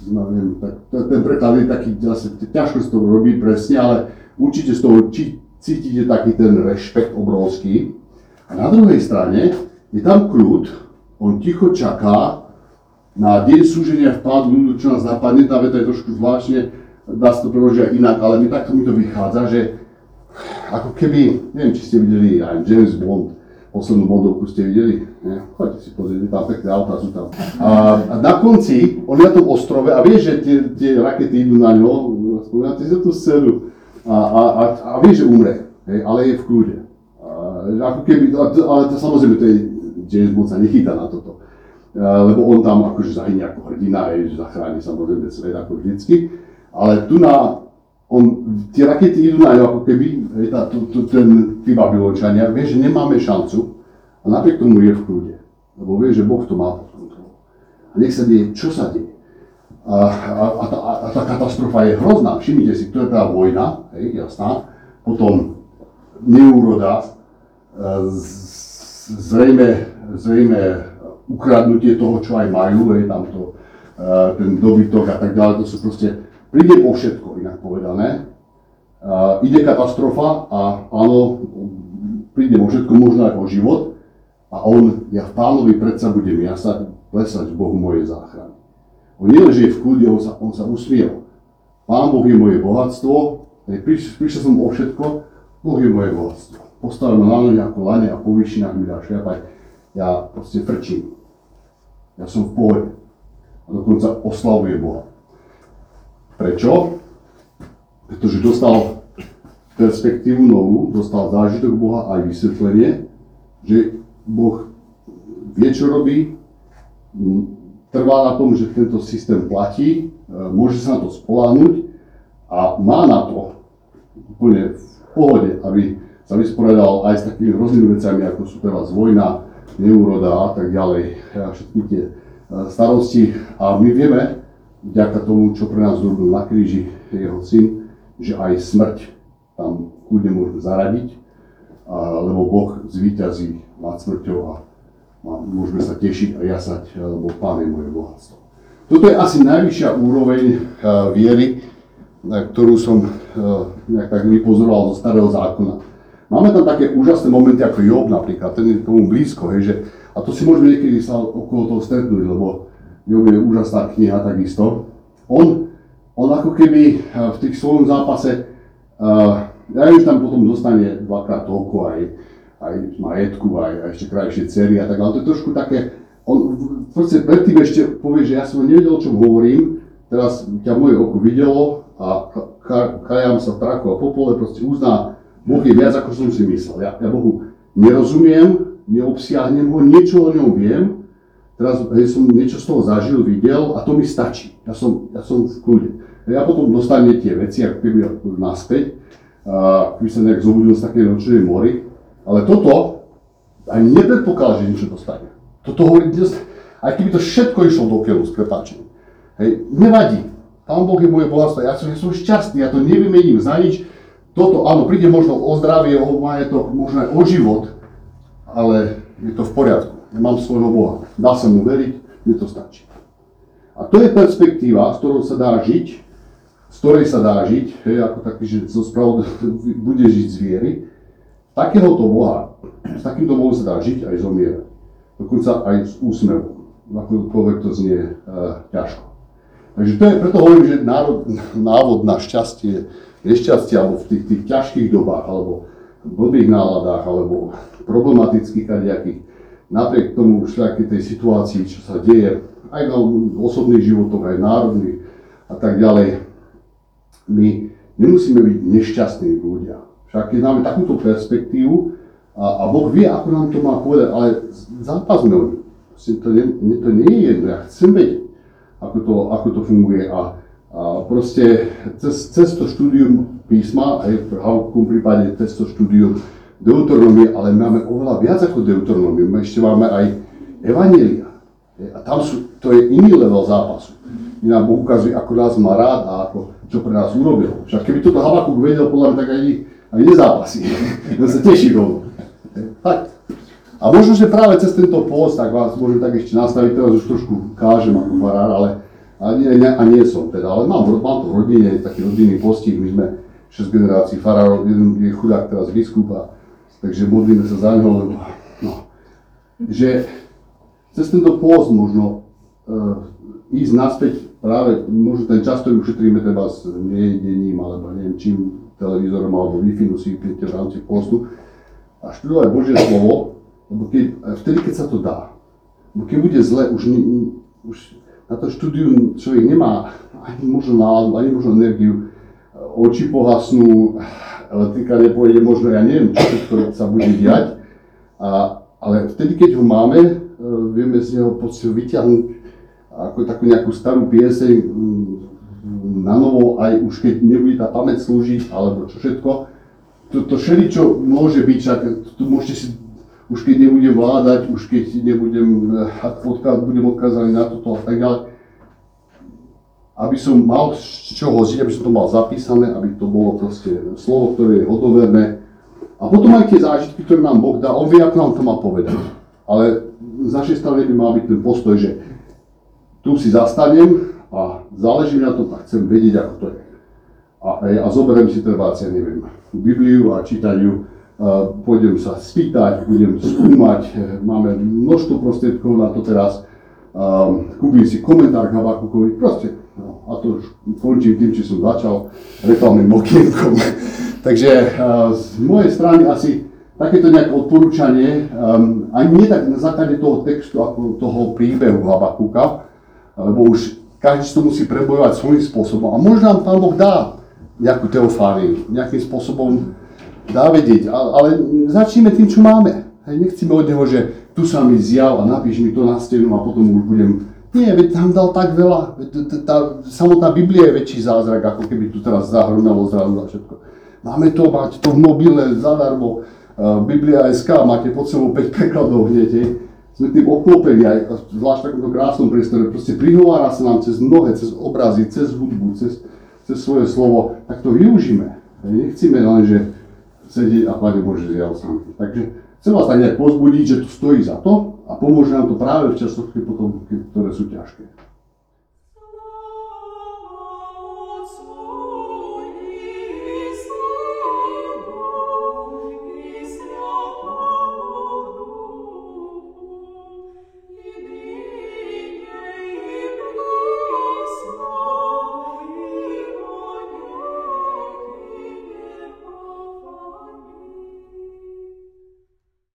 neviem, tak ten preklad je taký, zase ťažko z toho robiť presne, ale určite z toho či, cítite taký ten rešpekt obrovský. A na druhej strane je tam kľud, on ticho čaká, na deň súženia vpádu ľudu, čo nás napadne, tá veta je trošku zvláštne, dá sa to preložiť inak, ale mi takto mi to vychádza, že ako keby, neviem, či ste videli aj James Bond, poslednú Bondovku ste videli, ne? choďte si pozrieť, tam pekné autá sú tam. A, a na konci, on je na tom ostrove a vie, že tie, tie rakety idú na ňo, spomínate si tú scénu, a, a, a, a vie, že umre, hej, ale je v kľude. A, ako keby, ale to, samozrejme, to je, James Bond sa nechytá na toto lebo on tam akože zahynie ako hrdina, aj, zachráni samozrejme svet ako vždycky. Ale tu na, on, tie rakety idú na ako keby, je tá, to, to, ten, tí Babylončania, vie, že nemáme šancu a napriek tomu je v kľude. Lebo vie, že Boh to má pod kontrolou. A nech sa deje, čo sa deje. A, a, a, tá, a tá katastrofa je hrozná. Všimnite si, to je tá vojna, hej, jasná. Potom neúroda, e, zrejme, zrejme ukradnutie toho, čo aj majú, hej, tam to, e, ten dobytok a tak ďalej, to sú proste, príde po všetko, inak povedané. Uh, ide katastrofa a áno, príde o všetko, možno aj o život. A on, ja v pánovi predsa budem jasať, plesať Bohu moje záchrany. On nie žije v kľude, on sa, on sa usmieva. Pán Boh je moje bohatstvo, prišiel, prišiel som o všetko, Boh je moje bohatstvo. Postavil ma na nohy ako lane a po výšinách mi dá šľapať. Ja proste frčím. Ja som v pohode. A dokonca oslavuje Boha. Prečo? pretože dostal perspektívu novú, dostal zážitok Boha aj vysvetlenie, že Boh vie, čo robí, trvá na tom, že tento systém platí, e, môže sa na to spoláhnuť a má na to úplne v pohode, aby sa vysporiadal aj s takými rôznymi vecami, ako sú teraz vojna, neúroda a tak ďalej, všetky tie e, starosti. A my vieme, vďaka tomu, čo pre nás urobil na kríži jeho syn, že aj smrť tam kľudne môžeme zaradiť, lebo Boh zvýťazí nad smrťou a, môžeme sa tešiť a jasať, lebo Pán je moje bohatstvo. Toto je asi najvyššia úroveň uh, viery, na ktorú som nejak tak vypozoroval zo starého zákona. Máme tam také úžasné momenty ako Job napríklad, ten je tomu blízko, hej, že, a to si môžeme niekedy sa okolo toho stretnúť, lebo Job je úžasná kniha takisto. On on ako keby eh, v tých svojom zápase, uh, ja že tam potom dostane dvakrát toľko aj, aj majetku, aj, aj ešte krajšie cery a tak, ale to je trošku také, on proste predtým ešte povie, že ja som nevedel, o čom hovorím, teraz ťa moje oko videlo a kajam sa v traku a popole, proste uzná, Boh je viac, ako som si myslel. Ja, ja Bohu nerozumiem, neobsiahnem ho, niečo o ňom viem, teraz hej, som niečo z toho zažil, videl a to mi stačí. Ja som, ja som v kľude. Ja potom dostane tie veci, ako keby naspäť, a keby sa nejak zobudil z takej nočnej mory. Ale toto ani nepredpokladá, že niečo dostane. Toto hovorí, aj keby to všetko išlo do keľu s prepáčením. Hej, nevadí. Pán Boh je moje bohatstvo, ja som, ja som šťastný, ja to nevymením za nič. Toto, áno, príde možno o zdravie, o majetok, možno aj o život, ale je to v poriadku. Ja mám svojho Boha. Dá sa mu veriť, mne to stačí. A to je perspektíva, s ktorou sa dá žiť, z ktorej sa dá žiť, hej, ako taký, že zo spravod bude žiť z viery. Takéhoto Boha, s takýmto Bohom sa dá žiť aj zomierať. Dokonca aj s úsmevom, akokoľvek to znie uh, ťažko. Takže to je, preto hovorím, že národ, návod na šťastie, nešťastie, alebo v tých, tých ťažkých dobách, alebo v blbých náladách, alebo problematických kadejakých, napriek tomu všelijakej tej situácii, čo sa deje, aj na osobných životoch, aj národných a tak ďalej, my nemusíme byť nešťastní ľudia. Však keď máme takúto perspektívu a, a Boh vie, ako nám to má povedať, ale zápasme o to, nie, to nie je jedno, ja chcem vedieť, ako to, ako to funguje a, a proste cez, cez to štúdium písma, aj v Havkom prípade cez to štúdium Deuteronomie, ale máme oveľa viac ako Deuteronomie, my ešte máme aj Evanielia. A tam sú, to je iný level zápasu. I nám Boh ukazuje, ako nás má rád a ako čo pre nás urobil. Však keby toto Habakuk vedel, podľa mňa, tak ani, ani nezápasí. On sa teší rovno. Tak. A možno, že práve cez tento post, tak vás môžem tak ešte nastaviť, teraz už trošku kážem ako farár, ale a nie, nie, a nie som teda, ale mám, mám to v rodine, taký rodinný postih, my sme 6 generácií farárov, jeden je chudák teraz biskup a takže modlíme sa za ňo, lebo no, že cez tento post možno uh, ísť naspäť práve možno ten čas, ktorý ušetríme treba s nejedením alebo neviem čím, televízorom alebo Wi-Fi si v rámci postu a študovať Božie slovo, lebo keď, vtedy, keď sa to dá, lebo keď bude zle, už, už na to štúdium človek nemá ani možno náladu, ani možno energiu, oči pohasnú, elektrika nepôjde, možno ja neviem, čo všetko sa bude diať, a, ale vtedy, keď ho máme, e, vieme z neho pocit vyťahnuť ako takú nejakú starú pieseň mm, na novo, aj už keď nebude tá pamäť slúžiť, alebo čo všetko. To, to čo môže byť, však tu môžete si, už keď nebudem vládať, už keď nebudem, eh, odkaz, budem odkazaný na toto a tak ďalej. aby som mal z čoho žiť, aby som to mal zapísané, aby to bolo proste slovo, ktoré je hodoverné. A potom aj tie zážitky, ktoré nám Boh dá, on vie, ako nám to má povedať. Ale z našej strany by mal byť ten postoj, že tu si zastanem a záleží na tom a chcem vedieť, ako to je. A, a zoberiem si treba, ja neviem, Bibliu a uh, pôjdem sa spýtať, budem skúmať, máme množstvo prostriedkov na to teraz, kúpim si komentár k Habakukovi, proste, no, a to už končím tým, či som začal reklamným okienkom. Takže uh, z mojej strany asi takéto nejaké odporúčanie, um, ani nie tak na základe toho textu, ako toho príbehu Habakuka, lebo už každý to musí prebojovať svojím spôsobom. A možno nám Pán Boh dá nejakú teofániu, nejakým spôsobom dá vedieť, ale začneme tým, čo máme. Hej, nechceme od neho, že tu sa mi zjav a napíš mi to na stenu a potom už budem... Nie, veď tam dal tak veľa, tá samotná Biblia je väčší zázrak, ako keby tu teraz zahrnalo zrazu a všetko. Máme to, máte to v mobile zadarmo, Biblia SK, máte pod sebou 5 prekladov hneď. Sme tým obklopení aj, zvlášť v takomto krásnom priestore, proste prihovára sa nám cez mnohé, cez obrazy, cez hudbu, cez, cez svoje slovo, tak to využíme. Nechceme len, že sedieť a Pane Bože zjav sám. Takže chcem vás tak nejak pozbudiť, že to stojí za to a pomôže nám to práve v časoch, potom, ktoré sú ťažké.